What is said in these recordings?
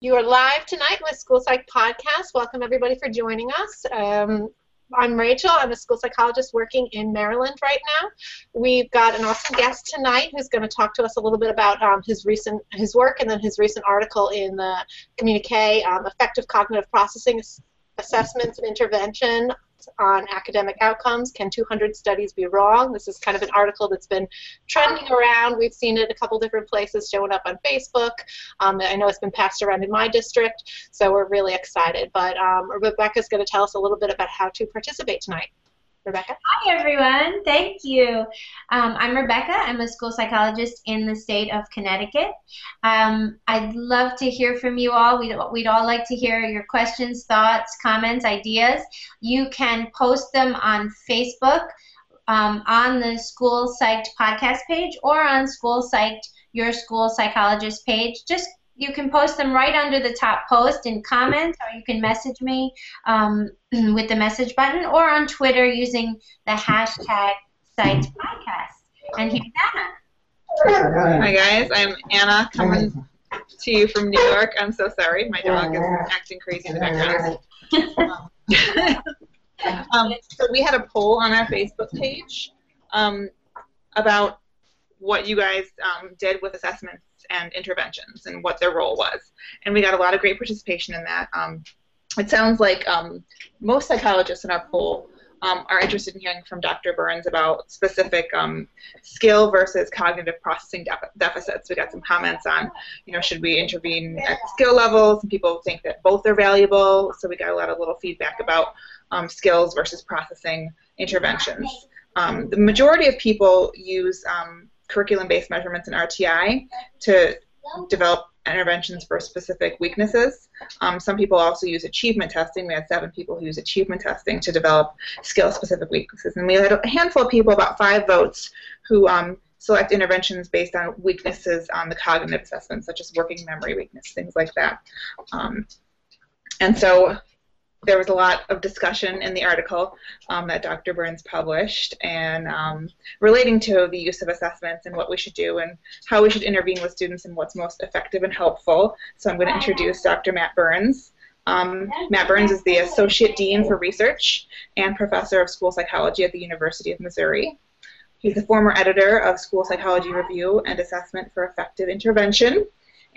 You are live tonight with School Psych Podcast. Welcome everybody for joining us. Um, I'm Rachel. I'm a school psychologist working in Maryland right now. We've got an awesome guest tonight who's going to talk to us a little bit about um, his recent his work and then his recent article in the communique, um, effective cognitive processing assessments and intervention on academic outcomes. Can 200 studies be wrong? This is kind of an article that's been trending around. We've seen it a couple different places, showing up on Facebook. Um, I know it's been passed around in my district, so we're really excited. But um, Rebecca's going to tell us a little bit about how to participate tonight. Rebecca? Hi, everyone. Thank you. Um, I'm Rebecca. I'm a school psychologist in the state of Connecticut. Um, I'd love to hear from you all. We'd, we'd all like to hear your questions, thoughts, comments, ideas. You can post them on Facebook um, on the School Psyched podcast page or on School Psyched Your School Psychologist page. Just you can post them right under the top post in comments, or you can message me um, with the message button, or on Twitter using the hashtag Psyched Podcast. And here's Anna. Hi guys, I'm Anna coming to you from New York. I'm so sorry, my dog is acting crazy in the background. um, so we had a poll on our Facebook page um, about what you guys um, did with assessments and interventions and what their role was. And we got a lot of great participation in that. Um, it sounds like um, most psychologists in our poll um, are interested in hearing from Dr. Burns about specific um, skill versus cognitive processing deficits. We got some comments on, you know, should we intervene at skill levels? And people think that both are valuable. So we got a lot of little feedback about um, skills versus processing interventions. Um, the majority of people use curriculum-based measurements in RTI to develop interventions for specific weaknesses. Um, some people also use achievement testing. We had seven people who use achievement testing to develop skill-specific weaknesses. And we had a handful of people, about five votes, who um, select interventions based on weaknesses on the cognitive assessment, such as working memory weakness, things like that. Um, and so there was a lot of discussion in the article um, that Dr. Burns published and um, relating to the use of assessments and what we should do and how we should intervene with students and what's most effective and helpful. So I'm going to introduce Dr. Matt Burns. Um, Matt Burns is the Associate Dean for Research and Professor of School Psychology at the University of Missouri. He's a former editor of School Psychology Review and Assessment for Effective Intervention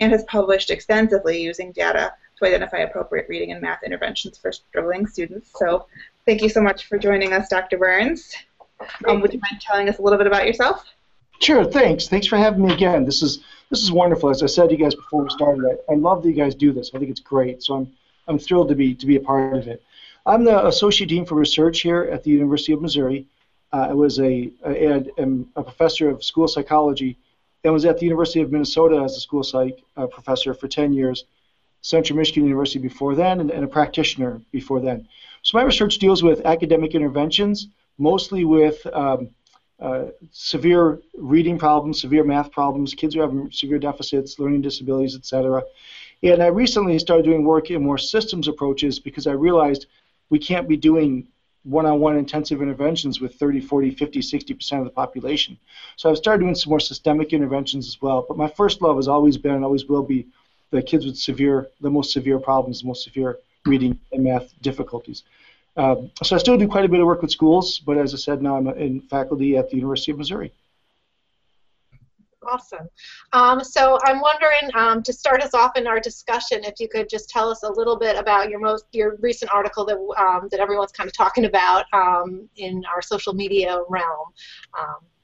and has published extensively using data to identify appropriate reading and math interventions for struggling students. So thank you so much for joining us, Dr. Burns. Um, would you mind telling us a little bit about yourself? Sure, thanks. Thanks for having me again. This is this is wonderful. As I said to you guys before we started, I, I love that you guys do this. I think it's great. So I'm I'm thrilled to be to be a part of it. I'm the associate dean for research here at the University of Missouri. Uh, I was a, a, a, professor of school psychology and was at the University of Minnesota as a school psych uh, professor for 10 years Central Michigan University before then, and, and, a practitioner before then. So my research deals with academic interventions, mostly with um, uh, severe reading problems, severe math problems, kids who have severe deficits, learning disabilities, etc. And I recently started doing work in more systems approaches because I realized we can't be doing one-on-one intensive interventions with 30, 40, 50, 60% of the population. So I've started doing some more systemic interventions as well. But my first love has always been and always will be the kids with severe, the most severe problems, the most severe reading and math difficulties. Um, so I still do quite a bit of work with schools, but as I said, now I'm in faculty at the University of Missouri. Awesome. Um, so I'm wondering, um, to start us off in our discussion, if you could just tell us a little bit about your most your recent article that um, that everyone's kind of talking about um, in our social media realm.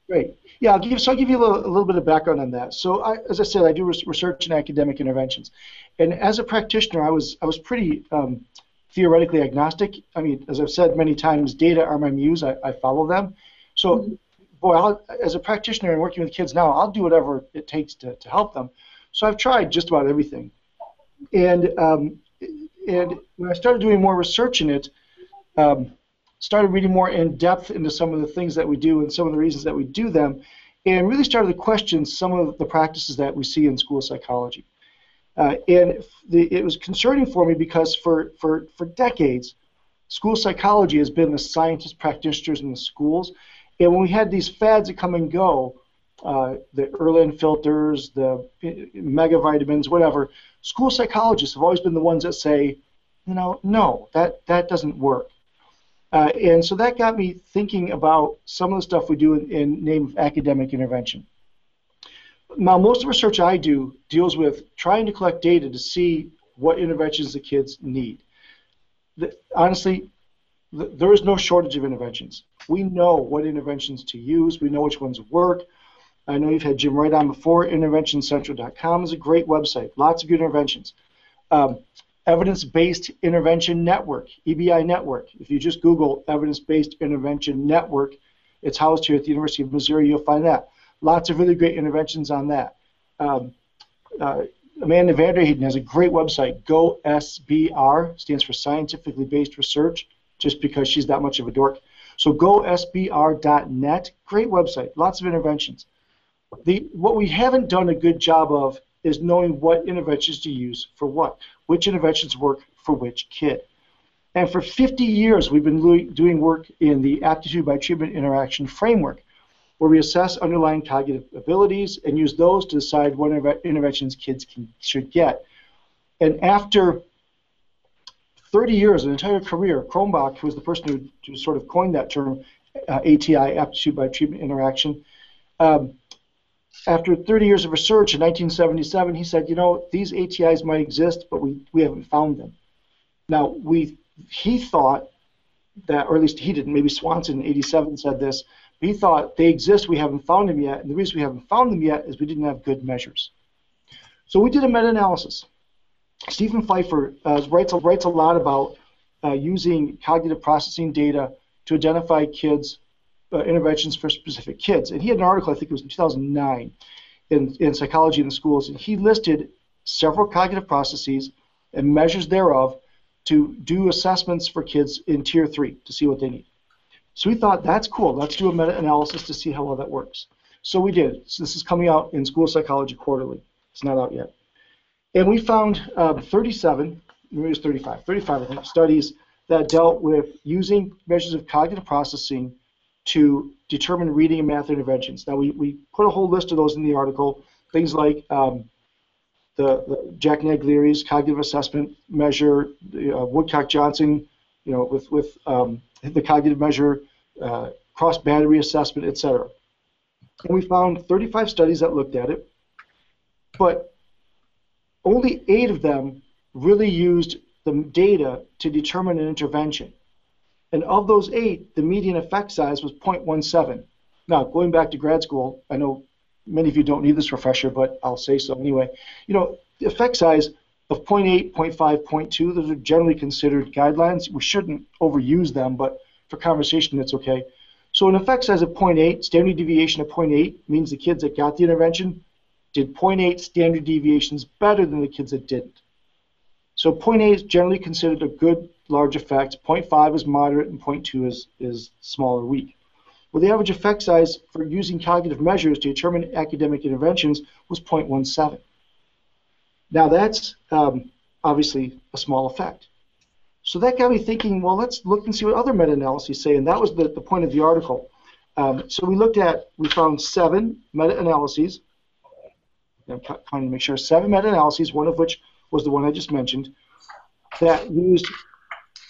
Great. Yeah, I'll give, so I'll give you a little, a little bit of background on that. So, I, as I said, I do research in academic interventions, and as a practitioner, I was I was pretty um, theoretically agnostic. I mean, as I've said many times, data are my muse. I, I follow them. So, mm-hmm. boy, I'll, as a practitioner and working with kids now, I'll do whatever it takes to, to help them. So I've tried just about everything, and um, and when I started doing more research in it. Um, started reading more in depth into some of the things that we do and some of the reasons that we do them, and really started to question some of the practices that we see in school psychology. Uh, and the, it was concerning for me because for, for, for decades, school psychology has been the scientists, practitioners in the schools. And when we had these fads that come and go, uh, the Irlen filters, the mega vitamins, whatever. School psychologists have always been the ones that say, you know, no, that, that doesn't work. Uh, and so that got me thinking about some of the stuff we do in, in name of academic intervention. Now, most of the research I do deals with trying to collect data to see what interventions the kids need. The, honestly, the, there is no shortage of interventions. We know what interventions to use. We know which ones work. I know you've had Jim Wright on before. InterventionCentral.com is a great website. Lots of good interventions. Um, Evidence-Based Intervention Network, EBI Network. If you just Google Evidence-Based Intervention Network, it's housed here at the University of Missouri. You'll find that. Lots of really great interventions on that. Um, uh, Amanda VanDerHeyden has a great website, GoSBR, stands for Scientifically Based Research, just because she's that much of a dork. So GoSBR.net, great website, lots of interventions. The, what we haven't done a good job of is knowing what interventions to use for what, which interventions work for which kid. And for 50 years, we've been doing work in the aptitude by treatment interaction framework, where we assess underlying cognitive abilities and use those to decide what interventions kids can, should get. And after 30 years, an entire career, Cronbach, who was the person who, who sort of coined that term, uh, ATI, aptitude by treatment interaction, um, after 30 years of research in 1977, he said, you know, these ATIs might exist, but we, we haven't found them. Now, we he thought that, or at least he didn't, maybe Swanson in 87 said this, he thought they exist, we haven't found them yet, and the reason we haven't found them yet is we didn't have good measures. So we did a meta-analysis. Stephen Feifer uh, writes, writes a lot about uh, using cognitive processing data to identify kids uh, interventions for specific kids. And he had an article, I think it was in 2009, in, in Psychology in the Schools, and he listed several cognitive processes and measures thereof to do assessments for kids in Tier 3 to see what they need. So we thought, that's cool. Let's do a meta-analysis to see how well that works. So we did. So this is coming out in School Psychology Quarterly. It's not out yet. And we found um, 37, maybe it was 35, 35 I think, studies that dealt with using measures of cognitive processing to determine reading and math interventions. Now, we, we put a whole list of those in the article, things like um, the, the, Jack Naglieri's cognitive assessment measure, the, uh, Woodcock-Johnson, you know, with, with um, the cognitive measure, uh, cross-battery assessment, etc. And we found 35 studies that looked at it, but only eight of them really used the data to determine an intervention. And of those eight, the median effect size was 0.17. Now, going back to grad school, I know many of you don't need this refresher, but I'll say so anyway. You know, the effect size of 0.8, 0.5, 0.2, those are generally considered guidelines. We shouldn't overuse them, but for conversation, it's okay. So an effect size of 0.8, standard deviation of 0.8 means the kids that got the intervention did 0.8 standard deviations better than the kids that didn't. So 0.8 is generally considered a good large effect. 0.5 is moderate, and 0.2 is, is small or weak. Well, the average effect size for using cognitive measures to determine academic interventions was 0.17. Now that's um, obviously a small effect. So that got me thinking, well, let's look and see what other meta-analyses say, and that was the, the point of the article. Um, so we looked at, we found seven meta-analyses. I'm trying to make sure, seven meta-analyses, one of which was the one I just mentioned, that used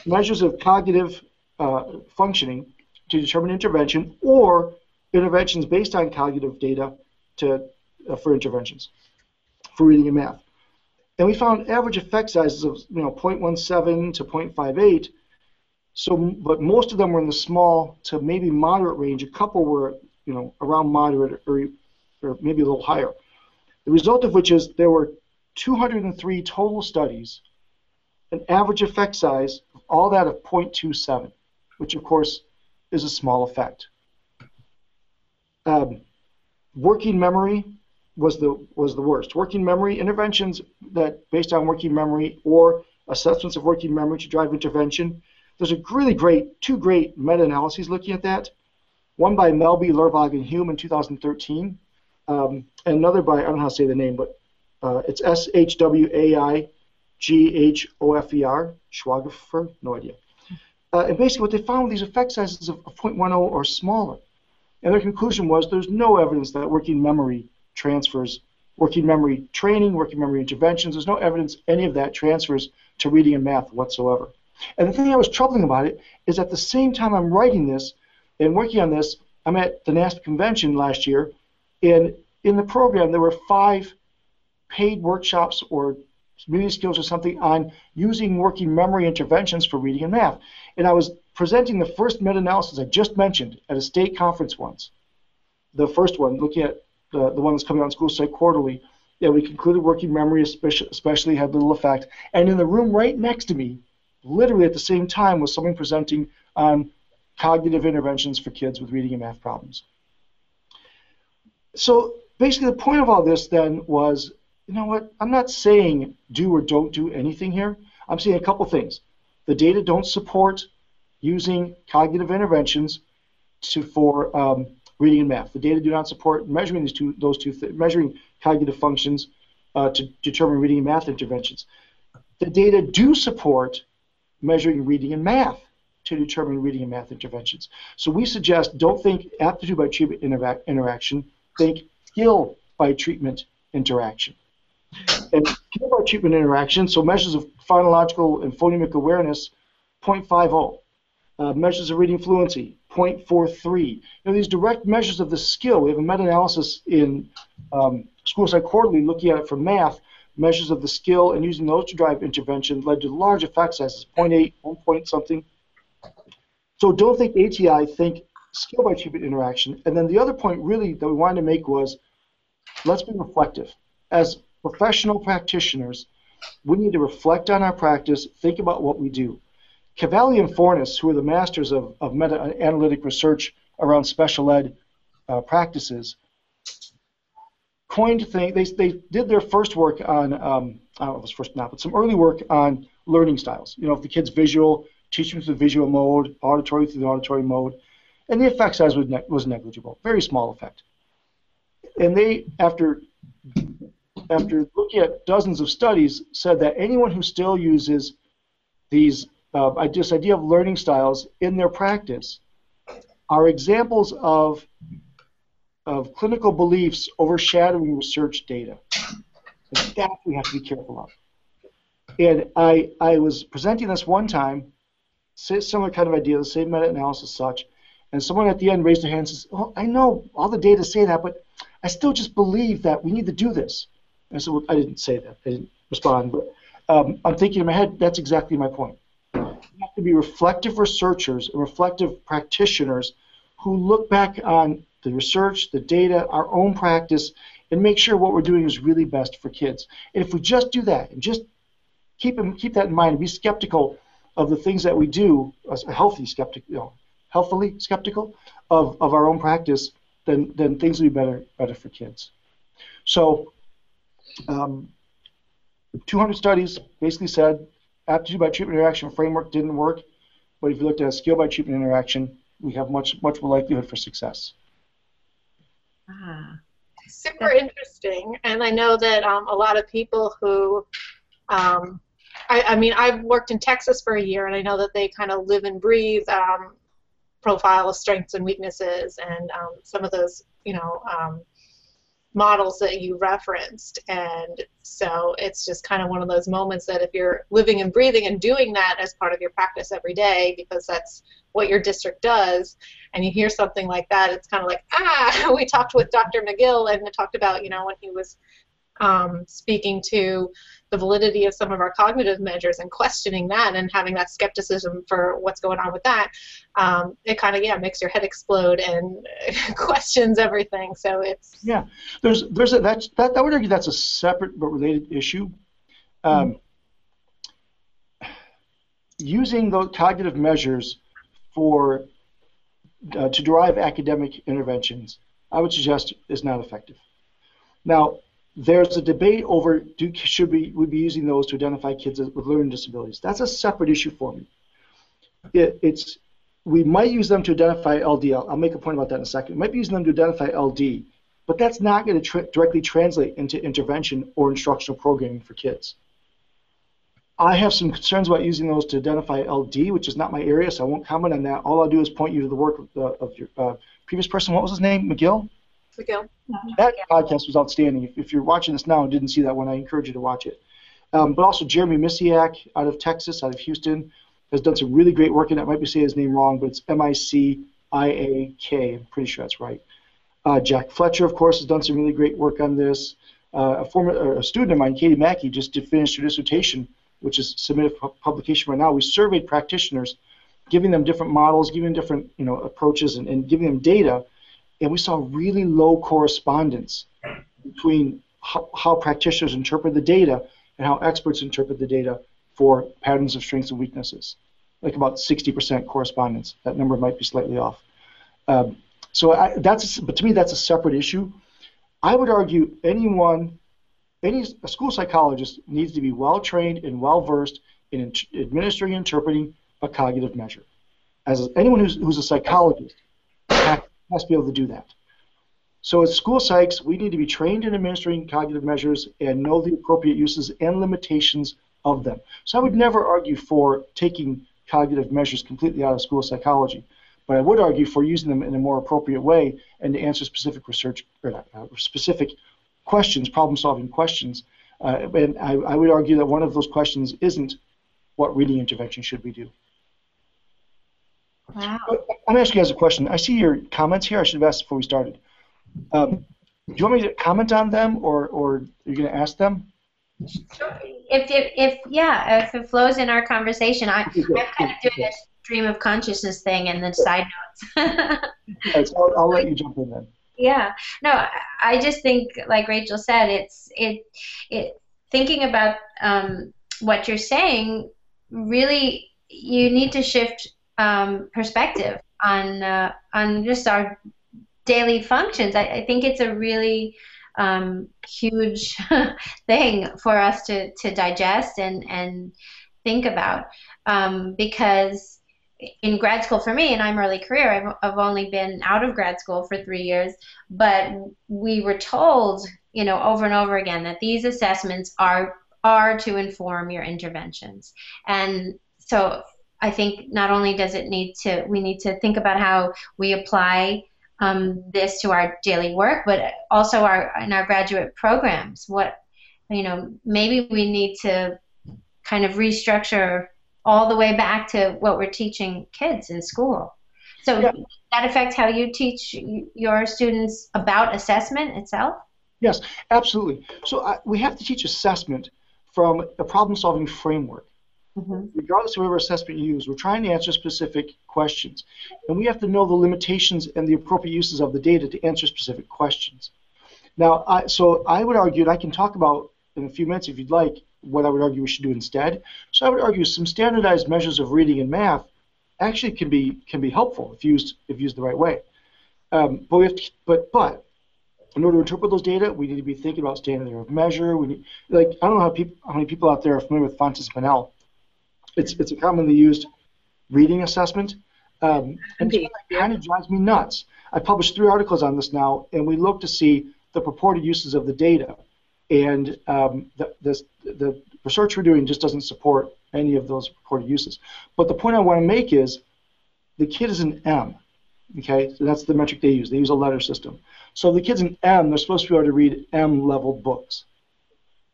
measures of cognitive uh, functioning to determine intervention or interventions based on cognitive data to, uh, for interventions for reading and math. And we found average effect sizes of you know 0.17 to 0.58. So, but most of them were in the small to maybe moderate range. A couple were you know around moderate or, or maybe a little higher. The result of which is there were 203 total studies, an average effect size of all that of 0.27, which of course is a small effect. Um, working memory was the was the worst. Working memory interventions that based on working memory or assessments of working memory to drive intervention. There's a really great two great meta-analyses looking at that. One by Melby, Lervåg, and Hulme in 2013, um, and another by I don't know how to say the name, but uh, it's S H W A I G H O F E R, Schwaighofer, no idea. Uh, and basically, what they found these effect sizes of 0.10 or smaller. And their conclusion was there's no evidence that working memory transfers, working memory training, working memory interventions, there's no evidence any of that transfers to reading and math whatsoever. And the thing that was troubling about it is at the same time I'm writing this and working on this, I'm at the NASP convention last year, and in the program there were five paid workshops or community skills or something on using working memory interventions for reading and math. And I was presenting the first meta-analysis I just mentioned at a state conference once. The first one, looking at the, the one that's coming on School Psych Quarterly, that we concluded working memory especially had little effect. And in the room right next to me, literally at the same time, was someone presenting on cognitive interventions for kids with reading and math problems. So basically, the point of all this then was you know what? I'm not saying do or don't do anything here. I'm saying a couple things. The data don't support using cognitive interventions to, for um, reading and math. The data do not support measuring these two, those two, th- measuring cognitive functions uh, to determine reading and math interventions. The data do support measuring reading and math to determine reading and math interventions. So we suggest don't think aptitude by treatment interaction, think skill by treatment interaction. And by treatment interaction, so measures of phonological and phonemic awareness, 0.50. Uh, measures of reading fluency, 0.43. You know, these direct measures of the skill, we have a meta-analysis in um, School Psych Quarterly looking at it for math, measures of the skill, and using those to drive intervention led to large effect sizes, 0.8, 1 point something. So don't think ATI, think skill by treatment interaction. And then the other point really that we wanted to make was let's be reflective. As professional practitioners, we need to reflect on our practice, think about what we do. Kavale and Forness, who are the masters of, of meta-analytic research around special ed uh, practices, coined thing. They, they did their first work on um, I don't know if it was first not, but some early work on learning styles. You know, if the kid's visual, teach them through the visual mode, auditory through the auditory mode, and the effect size was, ne- was negligible, very small effect. And they, after after looking at dozens of studies, said that anyone who still uses these uh, this idea of learning styles in their practice are examples of of clinical beliefs overshadowing research data. And that we have to be careful of. And I, I was presenting this one time, similar kind of idea, the same meta-analysis such, and someone at the end raised their hand and says, oh, I know all the data say that, but I still just believe that we need to do this. I said, I didn't say that. I didn't respond, but um, I'm thinking in my head, that's exactly my point. We have to be reflective researchers and reflective practitioners who look back on the research, the data, our own practice, and make sure what we're doing is really best for kids. And if we just do that and just keep keep that in mind and be skeptical of the things that we do, a healthy skeptic, you know, healthily skeptical of, of our own practice, then then things will be better better for kids. So um, 200 studies basically said aptitude by treatment interaction framework didn't work, but if you looked at a skill by treatment interaction, we have much much more likelihood for success. Ah, super interesting. And I know that um, a lot of people who, um, I, I, mean, I've worked in Texas for a year, and I know that they kind of live and breathe um, profile of strengths and weaknesses, and um, some of those, you know um, models that you referenced. And so it's just kind of one of those moments that if you're living and breathing and doing that as part of your practice every day, because that's what your district does, and you hear something like that, it's kind of like, ah, we talked with Dr. McGill and talked about, you know, when he was um, speaking to the validity of some of our cognitive measures and questioning that and having that skepticism for what's going on with that, um, it kind of yeah makes your head explode and questions everything. So it's yeah. There's there's a that's that I would argue that's a separate but related issue. Um, mm-hmm. Using those cognitive measures for uh, to derive academic interventions, I would suggest is not effective. Now, there's a debate over do, should we, we be using those to identify kids with learning disabilities. That's a separate issue for me. It, it's we might use them to identify LD. I'll, I'll, make a point about that in a second. We might be using them to identify LD, but that's not going to tra directly translate into intervention or instructional programming for kids. I have some concerns about using those to identify LD, which is not my area, so I won't comment on that. All I'll do is point you to the work of, the, of your uh, previous person. What was his name? McGill? That podcast was outstanding. If, if you're watching this now and didn't see that one, I encourage you to watch it. Um, but also Jeremy Miciak out of Texas, out of Houston, has done some really great work, and I might be saying his name wrong, but it's M-I-C-I-A-K. I'm pretty sure that's right. Uh, Jack Fletcher, of course, has done some really great work on this. Uh, a former a student of mine, Katie Maki, just finished her dissertation, which is submitted for publication right now. We surveyed practitioners, giving them different models, giving them different you know approaches, and, and giving them data, and we saw really low correspondence between how, how practitioners interpret the data and how experts interpret the data for patterns of strengths and weaknesses, like about 60% correspondence. That number might be slightly off. Um, so I, that's, but to me, that's a separate issue. I would argue anyone, any a school psychologist needs to be well trained and well versed in, in administering and interpreting a cognitive measure. As anyone who's, who's a psychologist has, to be able to do that. So as school psychs, we need to be trained in administering cognitive measures and know the appropriate uses and limitations of them. So I would never argue for taking cognitive measures completely out of school psychology, but I would argue for using them in a more appropriate way and to answer specific research or uh, specific questions, problem-solving questions. Uh, and I, I would argue that one of those questions isn't what reading intervention should we do. Wow. I'm asking you guys a question. I see your comments here. I should have asked before we started. Um, do you want me to comment on them, or, or are you going to ask them? If, if, if yeah, if it flows in our conversation, I, I'm kind of doing a stream of consciousness thing and then side notes. right, so I'll, I'll let you jump in then. Yeah, no, I just think, like Rachel said, it's it it thinking about um, what you're saying. Really, you need to shift um, perspective on uh, on just our daily functions. I, I think it's a really um, huge thing for us to, to digest and, and think about um, because in grad school for me, and I'm early career, I've, I've only been out of grad school for three years, but we were told, you know, over and over again that these assessments are are to inform your interventions. And so I think not only does it need to, we need to think about how we apply um, this to our daily work, but also our in our graduate programs. What you know, maybe we need to kind of restructure all the way back to what we're teaching kids in school. So yeah. that affects how you teach your students about assessment itself. Yes, absolutely. So I, we have to teach assessment from a problem-solving framework. Mm-hmm. Regardless of whatever assessment you use, we're trying to answer specific questions. And we have to know the limitations and the appropriate uses of the data to answer specific questions. Now, I, so I would argue, and I can talk about in a few minutes if you'd like, what I would argue we should do instead. So I would argue some standardized measures of reading and math actually can be can be helpful if used if used the right way. Um, but we have to, but but in order to interpret those data, we need to be thinking about standard of measure. We need, like I don't know how people how many people out there are familiar with Fountas Pinnell. It's it's a commonly used reading assessment, um, and it kind of drives me nuts. I published three articles on this now, and we look to see the purported uses of the data, and um, the, the the research we're doing just doesn't support any of those purported uses. But the point I want to make is, the kid is an M. Okay, so that's the metric they use. They use a letter system. So the kid's an M. They're supposed to be able to read M-level books.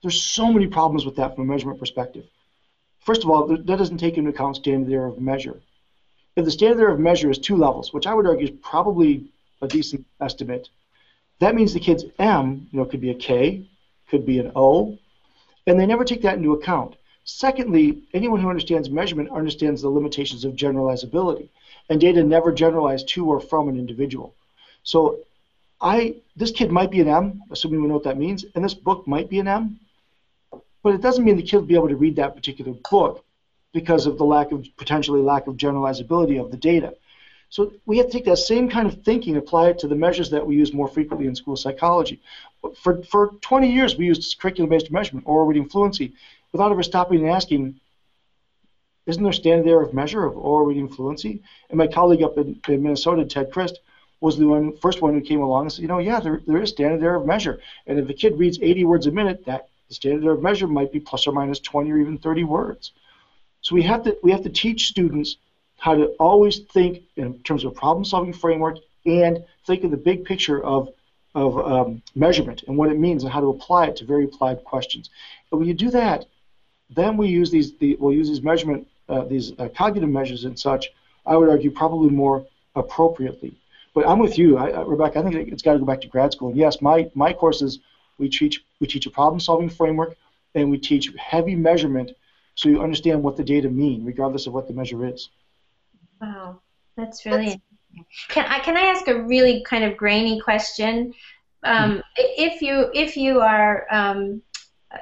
There's so many problems with that from a measurement perspective. First of all, that doesn't take into account standard error of measure. If the standard error of measure is two levels, which I would argue is probably a decent estimate, that means the kid's M, you know, could be a K, could be an O, and they never take that into account. Secondly, anyone who understands measurement understands the limitations of generalizability, and data never generalize to or from an individual. So, I this kid might be an M, assuming we know what that means, and this book might be an M, but it doesn't mean the kid will be able to read that particular book because of the lack of potentially lack of generalizability of the data. So we have to take that same kind of thinking, apply it to the measures that we use more frequently in school psychology. For, for 20 years, we used curriculum-based measurement, oral reading fluency, without ever stopping and asking, isn't there standard error of measure of oral reading fluency? And my colleague up in, in Minnesota, Ted Christ, was the one, first one who came along and said, you know, yeah, there, there is standard error of measure. And if a kid reads 80 words a minute, that The standard of measure might be plus or minus 20 or even 30 words. So we have to we have to teach students how to always think in terms of a problem-solving framework and think of the big picture of of um, measurement and what it means and how to apply it to very applied questions. And when you do that, then we use these the, we'll use these measurement uh, these uh, cognitive measures and such. I would argue probably more appropriately. But I'm with you, I, I, Rebecca. I think it's got to go back to grad school. And yes, my my courses we teach we teach a problem-solving framework and we teach heavy measurement so you understand what the data mean, regardless of what the measure is. Wow, that's really that's, can I can I ask a really kind of grainy question? Um, if you if you are um,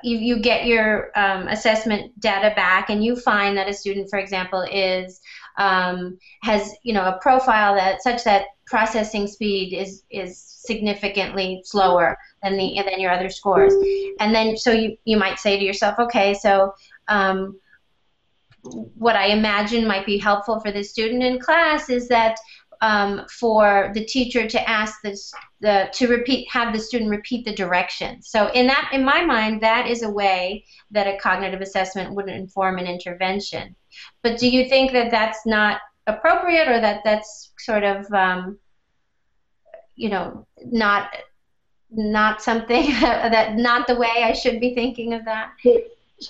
you, you get your um, assessment data back and you find that a student, for example, is um, has you know a profile that such that processing speed is is significantly slower than the than your other scores, and then so you you might say to yourself, okay, so um, what I imagine might be helpful for the student in class is that um, for the teacher to ask this the to repeat have the student repeat the directions. So in that in my mind that is a way that a cognitive assessment would inform an intervention. But do you think that that's not appropriate or that that's sort of um, you know not not something that not the way I should be thinking of that?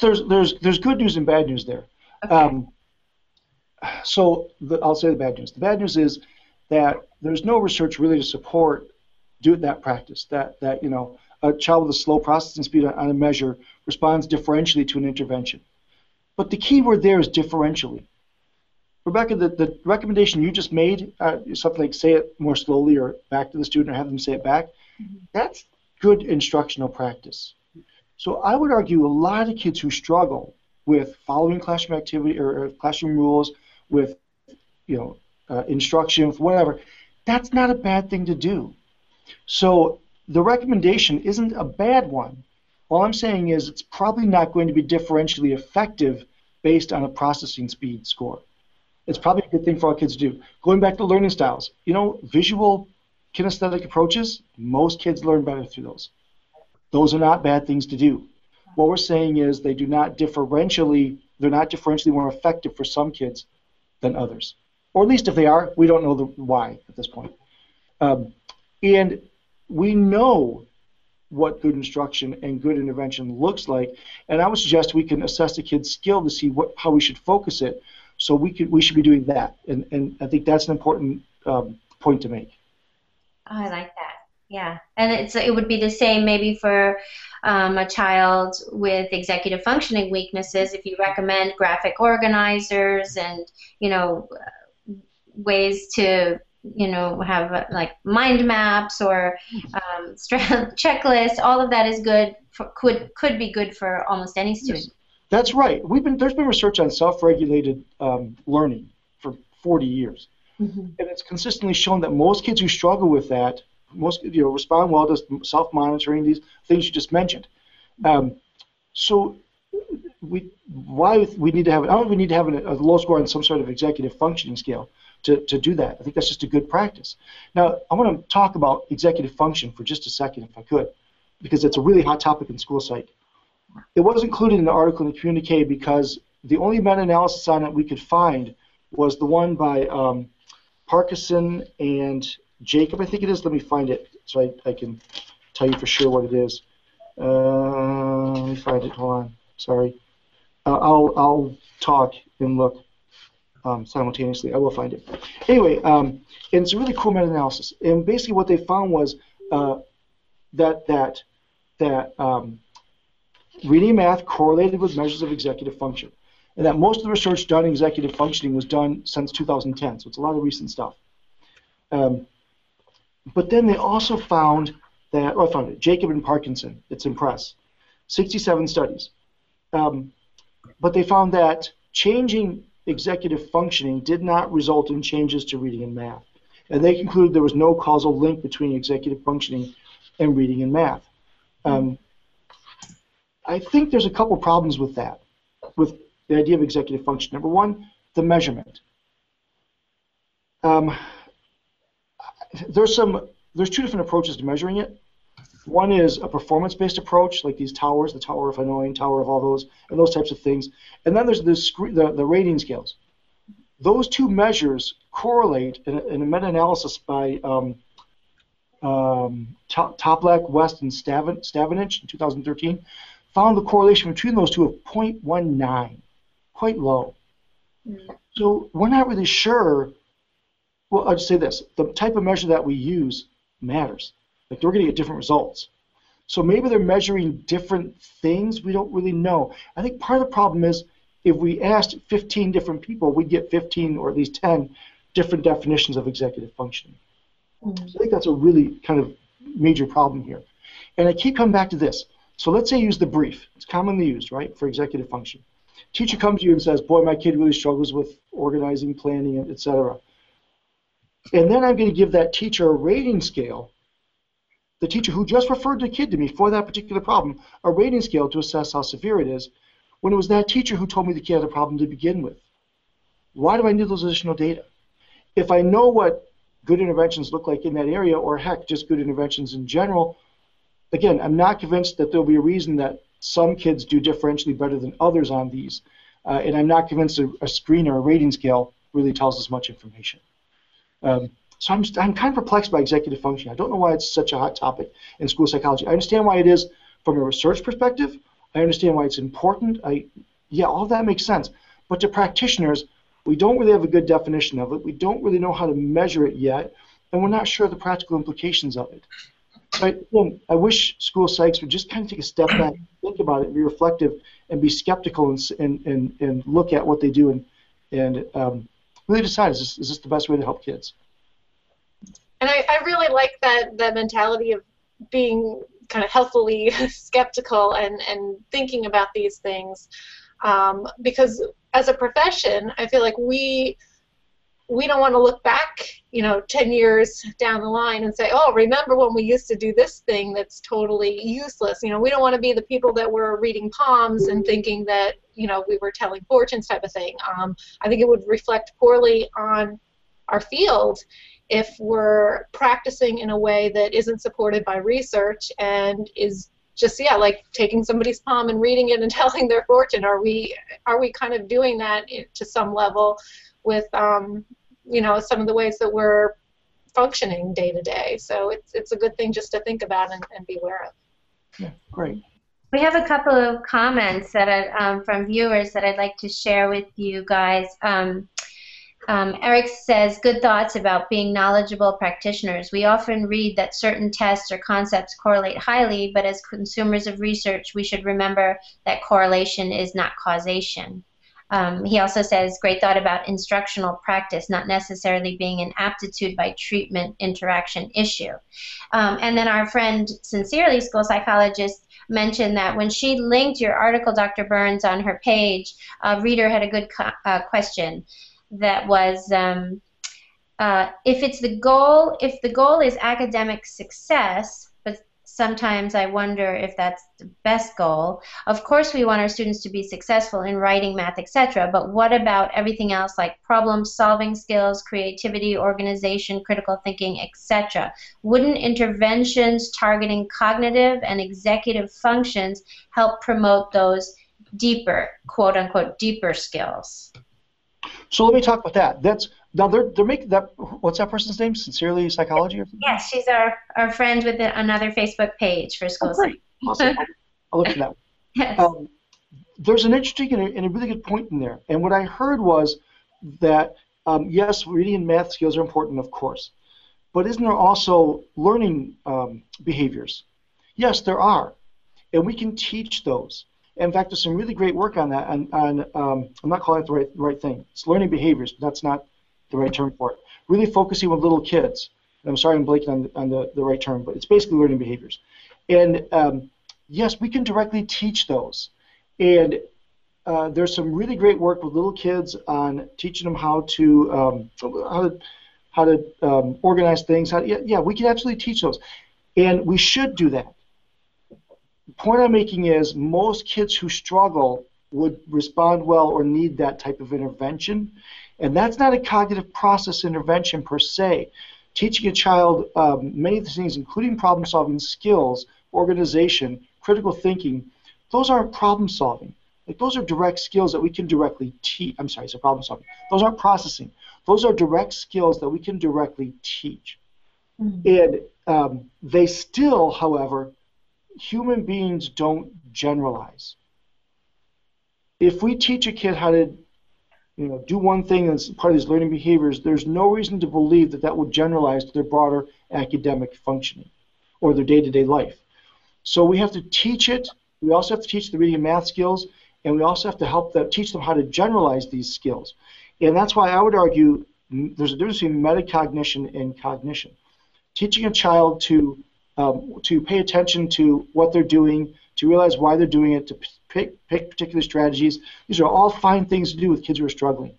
There's there's there's good news and bad news there. Okay. Um, so the, I'll say the bad news. The bad news is that there's no research really to support do that practice. That that you know a child with a slow processing speed on, on a measure responds differentially to an intervention. But the key word there is differentially. Rebecca, the, the recommendation you just made, uh, something like say it more slowly or back to the student or have them say it back, mm-hmm. that's good instructional practice. So I would argue a lot of kids who struggle with following classroom activity or, or classroom rules, with you know uh, instruction, whatever, that's not a bad thing to do. So the recommendation isn't a bad one. All I'm saying is it's probably not going to be differentially effective based on a processing speed score. It's probably a good thing for our kids to do. Going back to learning styles, you know, visual kinesthetic approaches, most kids learn better through those. Those are not bad things to do. What we're saying is they do not differentially, they're not differentially more effective for some kids than others or at least if they are, we don't know the why at this point. Um, and we know what good instruction and good intervention looks like, and I would suggest we can assess the kid's skill to see what how we should focus it. So we could we should be doing that, and and I think that's an important um, point to make. Oh, I like that. Yeah, and it's it would be the same maybe for um, a child with executive functioning weaknesses if you recommend graphic organizers and you know ways to you know have like mind maps or um, checklists all of that is good for, could could be good for almost any student yes. That's right we've been there's been research on self-regulated um, learning for 40 years mm-hmm. and it's consistently shown that most kids who struggle with that most you know respond well to self-monitoring these things you just mentioned um, so we why we need to have I don't we need to have a, a low score on some sort of executive functioning scale to, to do that. I think that's just a good practice. Now, I want to talk about executive function for just a second, if I could, because it's a really hot topic in school psych. It was included in the article in the communique because the only meta-analysis on it we could find was the one by um, Parkinson and Jacob, I think it is. Let me find it so I, I can tell you for sure what it is. Uh, let me find it. Hold on. Sorry. Uh, I'll, I'll talk and look um, simultaneously. I will find it. Anyway, um, it's a really cool meta-analysis. And basically, what they found was uh, that that that um, reading and math correlated with measures of executive function, and that most of the research done in executive functioning was done since 2010. So it's a lot of recent stuff. Um, but then they also found that, oh, I found it, Jacob and Parkinson. It's in press, 67 studies. Um, but they found that changing executive functioning did not result in changes to reading and math. And they concluded there was no causal link between executive functioning and reading and math. Um, I think there's a couple problems with that, with the idea of executive function. Number one, the measurement. Um, there's some there's two different approaches to measuring it. One is a performance-based approach, like these towers, the Tower of Hanoi, Tower of all those, and those types of things. And then there's the, the, the rating scales. Those two measures correlate in a, in a meta-analysis by um, um, Toplak, West, and Stanovich in 2013 found the correlation between those two of 0.19, quite low. Mm. So we're not really sure. Well, I'll just say this: the type of measure that we use matters. Like they're going to get different results. So maybe they're measuring different things. We don't really know. I think part of the problem is if we asked 15 different people, we'd get 15 or at least 10 different definitions of executive functioning. Mm-hmm. So I think that's a really kind of major problem here. And I keep coming back to this. So let's say you use the brief. It's commonly used, right, for executive function. Teacher comes to you and says, "Boy, my kid really struggles with organizing, planning, etc." And then I'm going to give that teacher a rating scale. The teacher who just referred the kid to me for that particular problem, a rating scale to assess how severe it is, when it was that teacher who told me the kid had a problem to begin with. Why do I need those additional data? If I know what good interventions look like in that area, or heck, just good interventions in general, again, I'm not convinced that there'll be a reason that some kids do differentially better than others on these, uh, and I'm not convinced a, a, screen or a rating scale really tells us much information. Um, so I'm, I'm kind of perplexed by executive function. I don't know why it's such a hot topic in school psychology. I understand why it is from a research perspective. I understand why it's important. I, yeah, all of that makes sense. But to practitioners, we don't really have a good definition of it. We don't really know how to measure it yet, and we're not sure of the practical implications of it. I, I wish school psychs would just kind of take a step back, think about it, be reflective, and be skeptical and, and, and, and look at what they do and, and um, really decide is this, is this the best way to help kids? And I, I really like that, that mentality of being kind of healthily skeptical and, and thinking about these things um, because as a profession, I feel like we we don't want to look back, you know, 10 years down the line and say, oh, remember when we used to do this thing that's totally useless. You know, we don't want to be the people that were reading palms and thinking that, you know, we were telling fortunes type of thing. Um, I think it would reflect poorly on our field if we're practicing in a way that isn't supported by research and is just yeah like taking somebody's palm and reading it and telling their fortune are we are we kind of doing that to some level with um, you know some of the ways that we're functioning day to day so it's it's a good thing just to think about and, and be aware of yeah great we have a couple of comments that I, um, from viewers that I'd like to share with you guys. Um, um, Eric says, good thoughts about being knowledgeable practitioners. We often read that certain tests or concepts correlate highly, but as consumers of research, we should remember that correlation is not causation. Um, he also says, great thought about instructional practice, not necessarily being an aptitude by treatment interaction issue. Um, and then our friend, sincerely, school psychologist, mentioned that when she linked your article, Dr. Burns, on her page, a reader had a good uh, question that was um, uh, if it's the goal, if the goal is academic success, sometimes I wonder if that's the best goal. Of course, we want our students to be successful in writing, math, etc. But what about everything else like problem-solving skills, creativity, organization, critical thinking, etc.? Wouldn't interventions targeting cognitive and executive functions help promote those deeper, quote unquote, deeper skills? So let me talk about that. That's now they're they're making that. What's that person's name? Sincerely Psychology. Or Yes, she's our our friend with the, another Facebook page for school. Oh, great. Awesome. I'll look for that. Yes. Um, there's an interesting and a, and a, really good point in there. And what I heard was that um, yes, reading and math skills are important, of course, but isn't there also learning um, behaviors? Yes, there are, and we can teach those. In fact, there's some really great work on that. On, on um, I'm not calling it the right right thing. It's learning behaviors, but that's not the right term for it. Really focusing with little kids. And I'm sorry I'm blanking on, the, on the, the right term, but it's basically learning behaviors. And um, yes, we can directly teach those. And uh, there's some really great work with little kids on teaching them how to um, how to how to um, organize things. How to, yeah, yeah, we can absolutely teach those, and we should do that the point I'm making is most kids who struggle would respond well or need that type of intervention. And that's not a cognitive process intervention per se. teaching a child um, many of the things, including problem solving skills, organization, critical thinking, those aren't problem solving. Like those are direct skills that we can directly teach. I'm sorry, it's a problem solving. Those aren't processing. Those are direct skills that we can directly teach. Mm-hmm. And um, they still, however, human beings don't generalize. If we teach a kid how to you know, do one thing as part of these learning behaviors, there's no reason to believe that that will generalize to their broader academic functioning or their day-to-day life. So we have to teach it. We also have to teach the reading and math skills, and we also have to help them teach them how to generalize these skills. And that's why I would argue there's a difference between metacognition and cognition. Teaching a child to um, to pay attention to what they're doing, to realize why they're doing it, to pick, pick particular strategies. These are all fine things to do with kids who are struggling.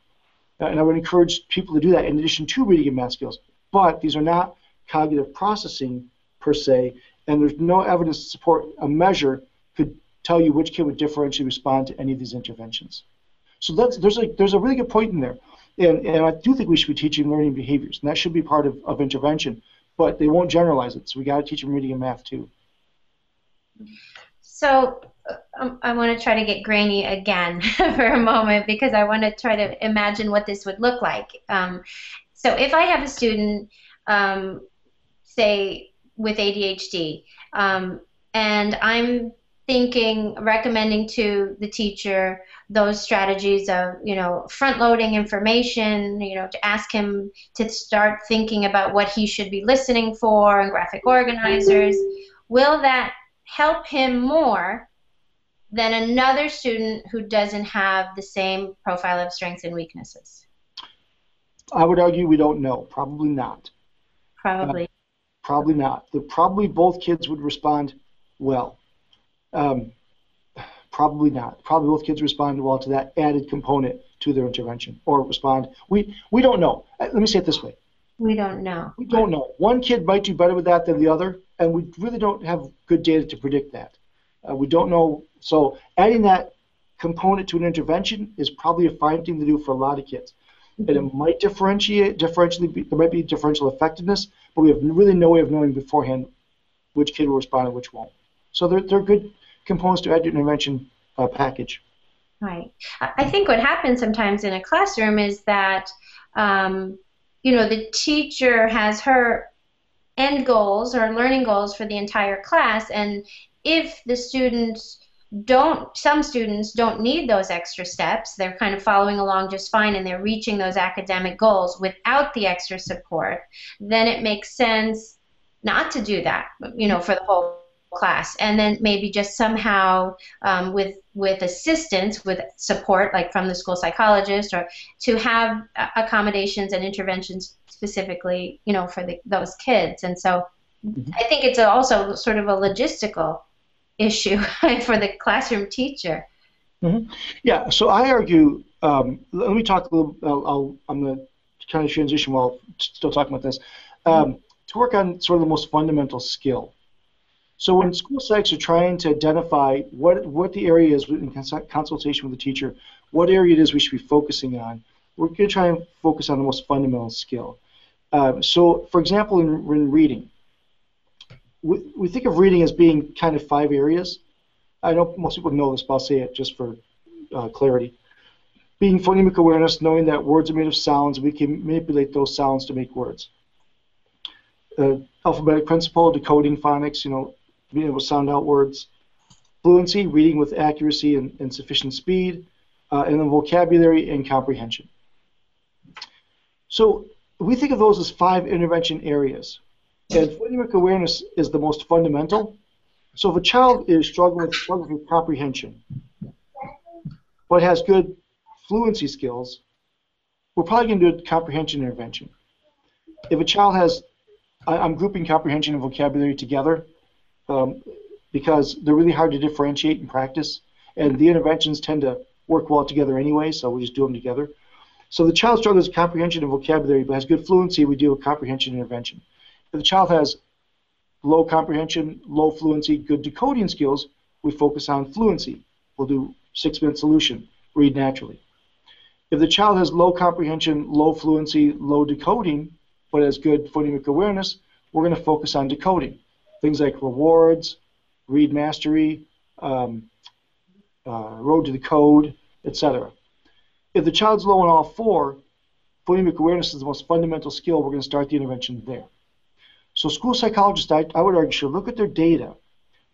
Uh, and I would encourage people to do that in addition to reading and math skills. But these are not cognitive processing per se, and there's no evidence to support a measure could tell you which kid would differentially respond to any of these interventions. So there's, a, there's a really good point in there. And, and I do think we should be teaching learning behaviors, and that should be part of, of intervention. But they won't generalize it, so we got to teach them reading and math too. So um, I want to try to get grainy again for a moment because I want to try to imagine what this would look like. Um, so if I have a student, um, say with ADHD, um, and I'm thinking, recommending to the teacher those strategies of, you know, front loading information, you know, to ask him to start thinking about what he should be listening for and graphic organizers, will that help him more than another student who doesn't have the same profile of strengths and weaknesses? I would argue we don't know. Probably not. Probably. Uh, probably not. The, probably both kids would respond well. Um, probably not. Probably both kids respond well to that added component to their intervention, or respond. We we don't know. Uh, let me say it this way. We don't know. We don't know. One kid might do better with that than the other, and we really don't have good data to predict that. Uh, we don't know. So adding that component to an intervention is probably a fine thing to do for a lot of kids. Mm-hmm. And it might differentiate, differentially, be, there might be differential effectiveness, but we have really no way of knowing beforehand which kid will respond and which won't. So they're, they're good components to add to an intervention uh, package. Right. I think what happens sometimes in a classroom is that, um, you know, the teacher has her end goals or learning goals for the entire class, and if the students don't some students don't need those extra steps they're kind of following along just fine and they're reaching those academic goals without the extra support then it makes sense not to do that you know for the whole class and then maybe just somehow um, with with assistance with support like from the school psychologist or to have accommodations and interventions specifically you know for the, those kids and so mm-hmm. i think it's also sort of a logistical issue for the classroom teacher. Mm-hmm. Yeah, so I argue. Um, let me talk a little. I'll, I'll, I'm going to kind of transition while still talking about this. Um, to work on sort of the most fundamental skill. So when school psychs are trying to identify what what the area is in consultation with the teacher, what area it is we should be focusing on, we're going to try and focus on the most fundamental skill. Um, so, for example, in, in reading, we, we think of reading as being kind of five areas. I know most people know this, but I'll say it just for uh, clarity. Being phonemic awareness, knowing that words are made of sounds, we can manipulate those sounds to make words. Uh, alphabetic principle, decoding phonics, you know, being able to sound out words. Fluency, reading with accuracy and, and sufficient speed, uh, and then vocabulary and comprehension. So we think of those as five intervention areas. And phonemic awareness is the most fundamental. So if a child is struggling with, struggling with comprehension, but has good fluency skills, we're probably going to do a comprehension intervention. If a child has, I, am grouping comprehension and vocabulary together um, because they're really hard to differentiate in practice, and the interventions tend to work well together anyway, so we just do them together. So the child struggles with comprehension and vocabulary, but has good fluency, we do a comprehension intervention. If the child has low comprehension, low fluency, good decoding skills, we focus on fluency. We'll do six-minute solution, read naturally. If the child has low comprehension, low fluency, low decoding, but has good phonemic awareness, we're going to focus on decoding. Things like rewards, read mastery, um, uh, road to the code, etc. If the child's low in all four, phonemic awareness is the most fundamental skill. We're going to start the intervention there. So school psychologists, I, I would argue, should look at their data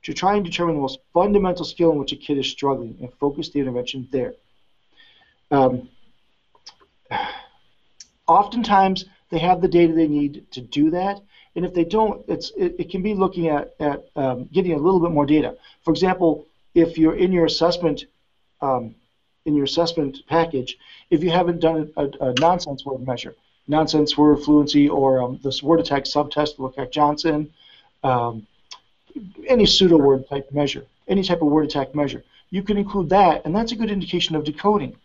to try and determine the most fundamental skill in which a kid is struggling and focus the intervention there. Um, oftentimes, they have the data they need to do that, and if they don't, it's it, it can be looking at, at um, getting a little bit more data. For example, if you're in your assessment um, in your assessment package, if you haven't done a, a, nonsense word measure, nonsense word fluency, or um, this word attack subtest, Woodcock-Johnson, um, any pseudo word type measure, any type of word attack measure, you can include that, and that's a good indication of decoding.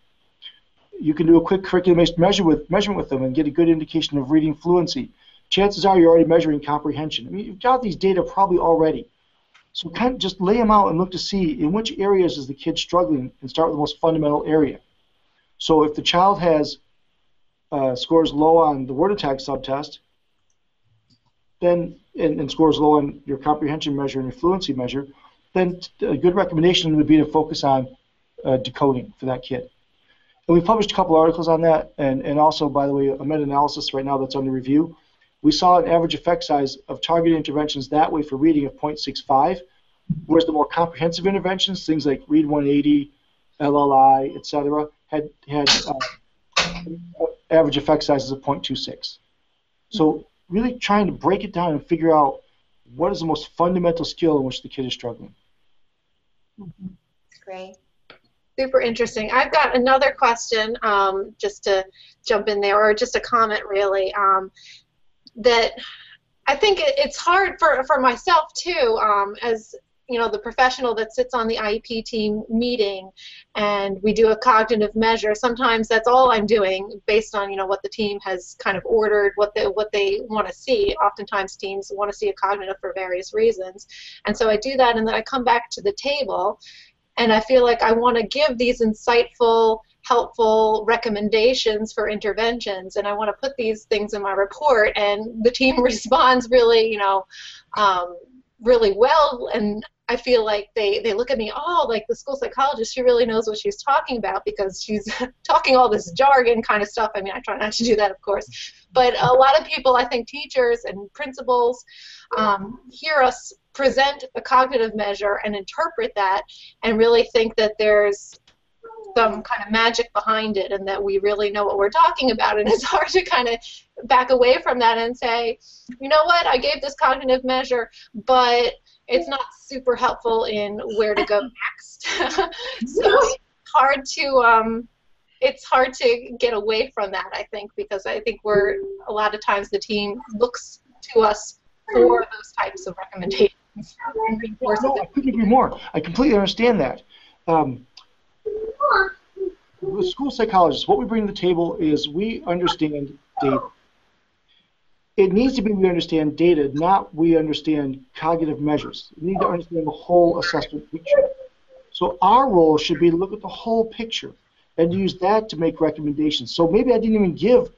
You can do a quick curriculum-based measure with, measurement with them and get a good indication of reading fluency. Chances are you're already measuring comprehension. I mean, you've got these data probably already. So kind of just lay them out and look to see in which areas is the kid struggling and start with the most fundamental area. So if the child has uh, scores low on the word attack subtest, then and, and, scores low on your comprehension measure and your fluency measure, then a good recommendation would be to focus on uh, decoding for that kid. And we published a couple articles on that, and, and also, by the way, a meta-analysis right now that's under review we saw an average effect size of targeted interventions that way for reading of 0.65, whereas the more comprehensive interventions, things like Read 180, LLI, etc., had had uh, average effect sizes of 0.26. So really trying to break it down and figure out what is the most fundamental skill in which the kid is struggling. Mm-hmm. Great. Super interesting. I've got another question, um, just to jump in there, or just a comment, really. Um, that I think it's hard for, for myself too, um, as you know, the professional that sits on the IEP team meeting, and we do a cognitive measure. Sometimes that's all I'm doing, based on you know what the team has kind of ordered, what they what they want to see. Oftentimes, teams want to see a cognitive for various reasons, and so I do that, and then I come back to the table, and I feel like I want to give these insightful helpful recommendations for interventions and I want to put these things in my report and the team responds really you know um, really well and I feel like they, they look at me, oh, like the school psychologist, she really knows what she's talking about because she's talking all this jargon kind of stuff. I mean, I try not to do that, of course. But a lot of people, I think teachers and principals, um, hear us present a cognitive measure and interpret that and really think that there's some kind of magic behind it and that we really know what we're talking about. And it's hard to kind of back away from that and say, you know what, I gave this cognitive measure, but it's not super helpful in where to go next. so it's hard to um, it's hard to get away from that, I think, because I think we're a lot of times the team looks to us for those types of recommendations. No, I couldn't agree more. I completely understand that. Um, with school psychologists, what we bring to the table is we understand data. It needs to be we understand data, not we understand cognitive measures. We need to understand the whole assessment picture. So our role should be to look at the whole picture and use that to make recommendations. So maybe I didn't even give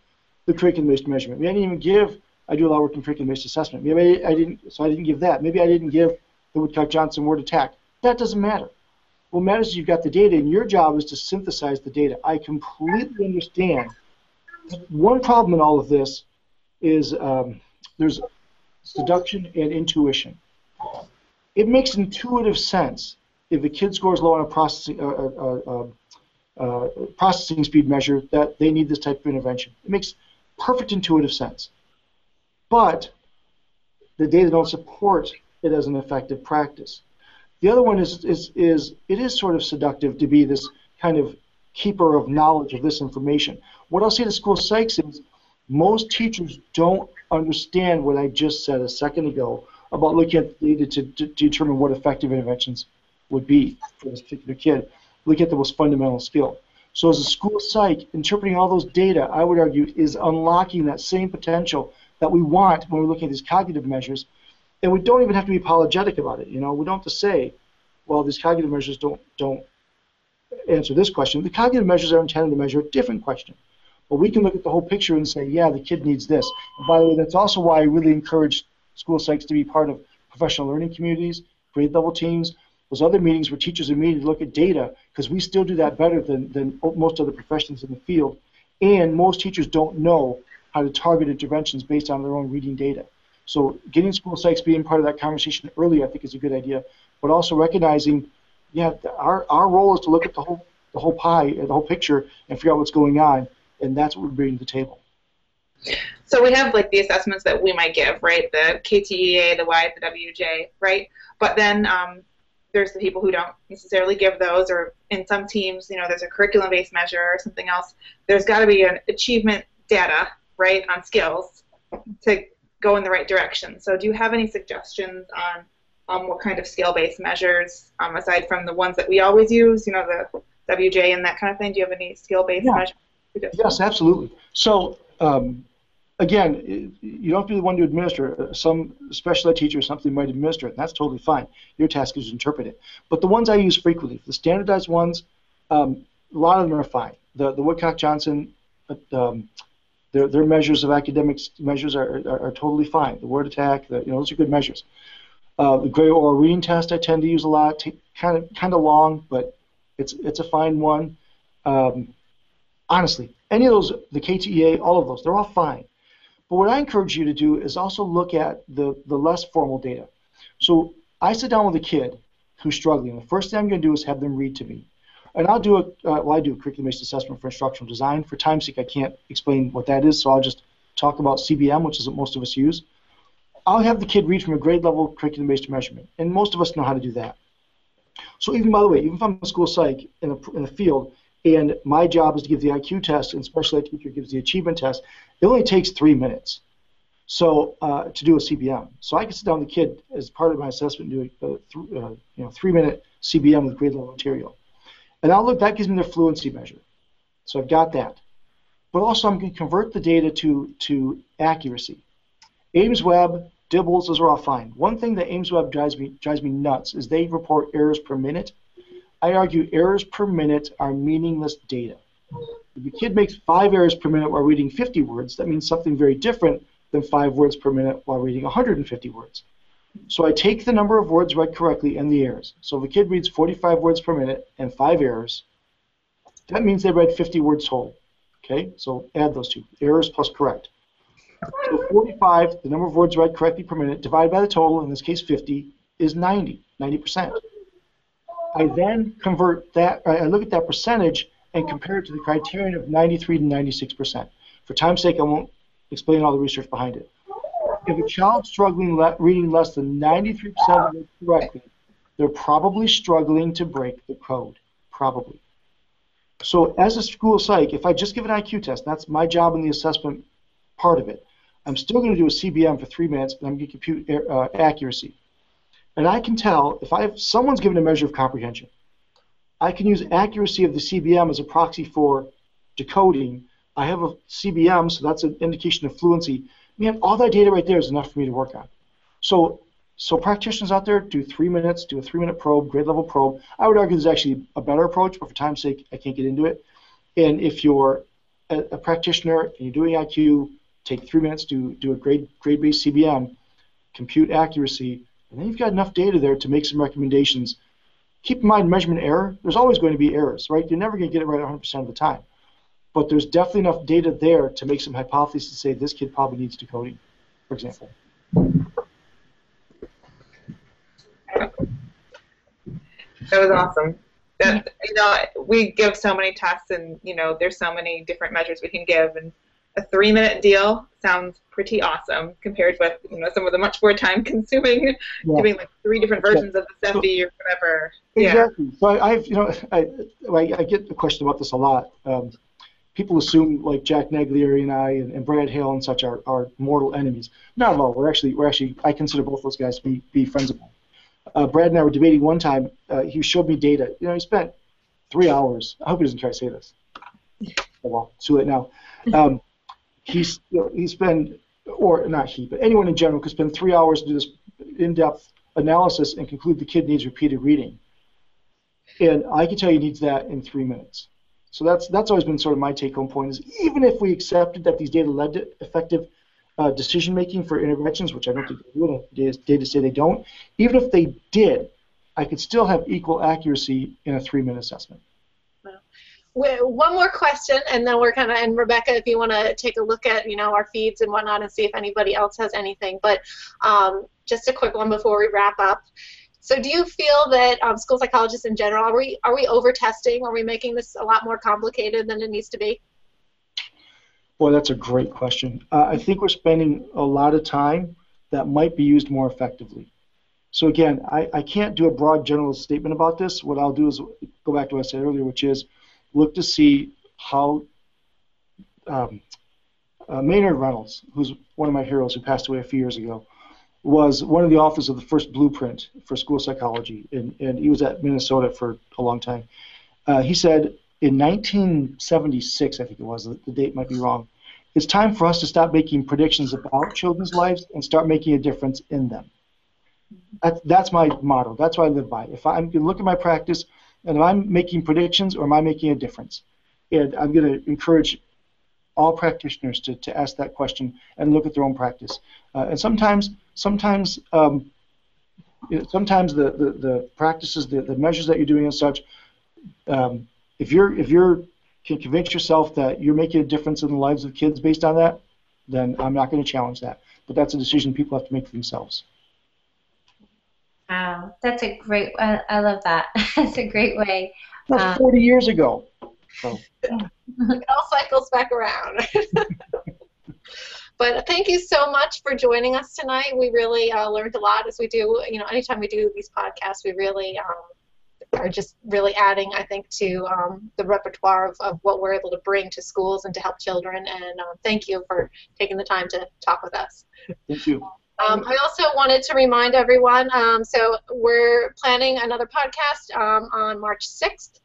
the curriculum-based measurement. Maybe I didn't even give, I do a lot of work in curriculum-based assessment. Maybe I, didn't, so I didn't give that. Maybe I didn't give the Woodcock-Johnson word attack. That doesn't matter. What matters is you've got the data, and your job is to synthesize the data. I completely understand. One problem in all of this is um, there's seduction and intuition. It makes intuitive sense if a kid scores low on a processing, uh, uh, uh, uh, processing speed measure that they need this type of intervention. It makes perfect intuitive sense. But the data don't support it as an effective practice. The other one is, is, is it is sort of seductive to be this kind of keeper of knowledge of this information. What I'll say to school psychs is most teachers don't understand what I just said a second ago about looking at data to, to, to determine what effective interventions would be for this particular kid. Look at the most fundamental skill. So as a school psych, interpreting all those data, I would argue, is unlocking that same potential that we want when we're looking at these cognitive measures and we don't even have to be apologetic about it. You know, we don't have to say, well, these cognitive measures don't don't answer this question. The cognitive measures are intended to measure a different question. But we can look at the whole picture and say, yeah, the kid needs this. And by the way, that's also why I really encourage school psychs to be part of professional learning communities, grade level teams, those other meetings where teachers are meeting to look at data, because we still do that better than, than most other professions in the field. And most teachers don't know how to target interventions based on their own reading data. So getting school psychs being part of that conversation early, I think, is a good idea. But also recognizing, yeah, our, our role is to look at the whole the whole pie, the whole picture, and figure out what's going on, and that's what we're bringing to the table. So we have like the assessments that we might give, right? The KTEA, the Y, the WJ, right? But then um, there's the people who don't necessarily give those, or in some teams, you know, there's a curriculum-based measure or something else. There's got to be an achievement data, right, on skills to go in the right direction. So do you have any suggestions on um, what kind of scale-based measures, um, aside from the ones that we always use, you know, the WJ and that kind of thing? Do you have any scale-based yeah. measures? Yes, absolutely. So um, again, you don't have to be the one to administer. Some special ed teacher or something might administer it, and that's totally fine. Your task is to interpret it. But the ones I use frequently, the standardized ones, um, a lot of them are fine. The the Woodcock Johnson, um, their their measures of academics measures are, are, are, totally fine. The word attack, the, you know, those are good measures. Uh, the Gray reading test I tend to use a lot. Kind of kind of long, but it's it's a fine one. Um, honestly, any of those, the KTEA, all of those, they're all fine. But what I encourage you to do is also look at the, the less formal data. So I sit down with a kid who's struggling. The first thing I'm going to do is have them read to me. And I'll do a, uh, well, I do a curriculum-based assessment for instructional design. For time's sake, I can't explain what that is, so I'll just talk about CBM, which is what most of us use. I'll have the kid read from a grade level curriculum-based measurement, and most of us know how to do that. So even by the way, even if I'm a school psych in a, in a field, and my job is to give the IQ test, and special ed teacher gives the achievement test. It only takes three minutes. So uh, to do a CBM, so I can sit down with the kid as part of my assessment, and do a, a th- uh, you know three-minute CBM with grade level material, and I'll look. That gives me the fluency measure. So I've got that, but also I'm going to convert the data to to accuracy. AIMSweb, DIBELS, those are all fine. One thing that AIMSweb drives me drives me nuts is they report errors per minute. I argue errors per minute are meaningless data. If a kid makes five errors per minute while reading 50 words, that means something very different than five words per minute while reading 150 words. So I take the number of words read correctly and the errors. So if a kid reads 45 words per minute and five errors, that means they read 50 words whole. Okay, so add those two, errors plus correct. So 45, the number of words read correctly per minute, divided by the total, in this case 50, is 90, 90%. I then convert that, I look at that percentage and compare it to the criterion of 93 to 96%. For time's sake, I won't explain all the research behind it. If a child's struggling le- reading less than 93% of it correctly, they're probably struggling to break the code. Probably. So as a school psych, if I just give an IQ test, that's my job in the assessment part of it. I'm still going to do a CBM for three minutes, and I'm going to compute uh, accuracy. And I can tell if I have someone's given a measure of comprehension, I can use accuracy of the CBM as a proxy for decoding. I have a CBM, so that's an indication of fluency. Man, all that data right there is enough for me to work on. So, so practitioners out there do three minutes, do a three-minute probe, grade level probe. I would argue this is actually a better approach, but for time's sake, I can't get into it. And if you're a, a practitioner and you're doing IQ, take three minutes, do do a grade grade-based CBM, compute accuracy, and then you've got enough data there to make some recommendations. Keep in mind measurement error. There's always going to be errors, right? You're never going to get it right 100% of the time. But there's definitely enough data there to make some hypotheses to say this kid probably needs decoding, for example. That was awesome. That, you know, we give so many tests, and you know, there's so many different measures we can give, and a three minute deal sounds pretty awesome compared with you know some of the much more time consuming yeah. doing like three different versions yeah. of the CEFI or whatever. Exactly. Yeah. So I, have you know I, I, get the question about this a lot. Um, people assume like Jack Naglieri and I and, and Brad Hale and such are, are mortal enemies. Not at all. We're actually we're actually I consider both those guys to be, be friends of mine. Uh, Brad and I were debating one time. Uh, he showed me data. You know, he spent three hours. I hope he doesn't try to say this. Oh, well, too late now. Um, he's you know, he's been or not he, but anyone in general could spend three hours to do this in-depth analysis and conclude the kid needs repeated reading. And I can tell you he needs that in three minutes. So that's that's always been sort of my take-home point is even if we accepted that these data led to effective uh, decision making for interventions, which I don't think they. Data, data say they don't. Even if they did, I could still have equal accuracy in a three-minute assessment. Well, One more question, and then we're kind of and Rebecca, if you want to take a look at you know our feeds and whatnot, and see if anybody else has anything. But um, just a quick one before we wrap up. So, do you feel that um, school psychologists in general are we are we over testing? Are we making this a lot more complicated than it needs to be? Boy, that's a great question. Uh, I think we're spending a lot of time that might be used more effectively. So again, I, I can't do a broad general statement about this. What I'll do is go back to what I said earlier, which is look to see how um, uh, Maynard Reynolds, who's one of my heroes who passed away a few years ago, was one of the authors of the first blueprint for school psychology, and, and he was at Minnesota for a long time. Uh, he said in 1976, I think it was, the, date might be wrong, it's time for us to stop making predictions about children's lives and start making a difference in them. That's, that's my motto. That's what I live by. If I'm going to look at my practice, and I'm making predictions or am I making a difference? And I'm going to encourage all practitioners to, to ask that question and look at their own practice. Uh, and sometimes, sometimes, um, sometimes the, the, the, practices, the, the measures that you're doing and such, um, if you're if you're can convince yourself that you're making a difference in the lives of kids based on that, then I'm not going to challenge that. But that's a decision people have to make for themselves. Wow, that's a great. I, I love that. that's a great way. That's um, 40 years ago. So. it all cycles back around. but thank you so much for joining us tonight. We really uh, learned a lot as we do. You know, anytime we do these podcasts, we really um, are just really adding, I think, to um, the repertoire of, of what we're able to bring to schools and to help children. And um, thank you for taking the time to talk with us. Thank you. Um, I also wanted to remind everyone, um, so we're planning another podcast um, on March 6th,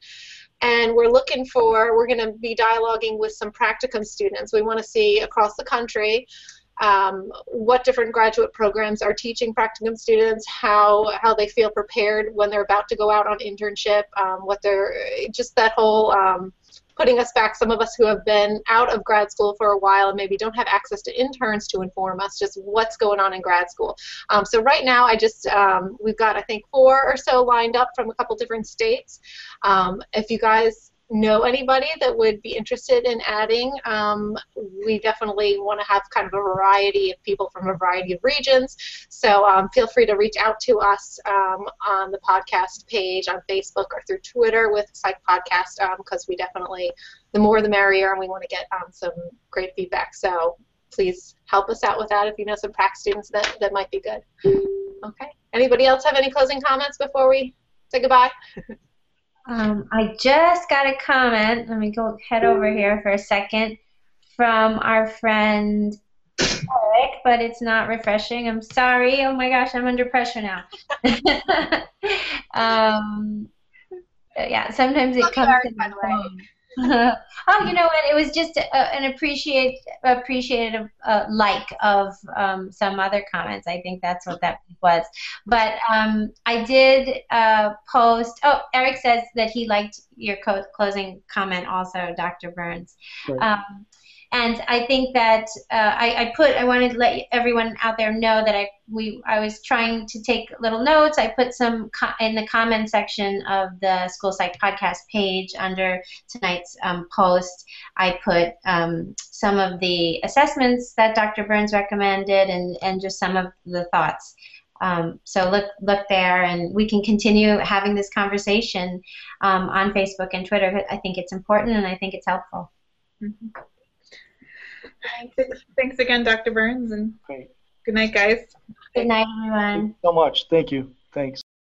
and we're looking for, we're going to be dialoguing with some practicum students. We want to see across the country um, what different graduate programs are teaching practicum students, how how they feel prepared when they're about to go out on internship, um, what they're just that whole um, putting us back. Some of us who have been out of grad school for a while and maybe don't have access to interns to inform us just what's going on in grad school. Um, so right now, I just um, we've got I think four or so lined up from a couple different states. Um, if you guys know anybody that would be interested in adding, um, we definitely want to have kind of a variety of people from a variety of regions. So um, feel free to reach out to us um, on the podcast page on Facebook or through Twitter with Psych Podcast because um, we definitely, the more the merrier, and we want to get um, some great feedback. So please help us out with that if you know some prac students that, that might be good. Okay. Anybody else have any closing comments before we say goodbye? Um, I just got a comment. Let me go head over here for a second from our friend Eric, but it's not refreshing. I'm sorry. Oh my gosh, I'm under pressure now. um, yeah, sometimes it comes in the phone. oh, you know what? It was just a, an appreciate appreciative uh, like of um, some other comments. I think that's what that was. But um, I did uh, post. Oh, Eric says that he liked your co- closing comment also, Dr. Burns. Right. Um, and I think that uh, I, I, put I wanted to let everyone out there know that I we I was trying to take little notes. I put some co- in the comment section of the School Psych podcast page under tonight's um, post. I put um, some of the assessments that Dr. Burns recommended and and just some of the thoughts. Um, so look look there, and we can continue having this conversation um, on Facebook and Twitter. I think it's important, and I think it's helpful. Mm-hmm. Thanks again, Dr. Burns, and Great. good night, guys. Good night, everyone. so much. Thank you. Thanks.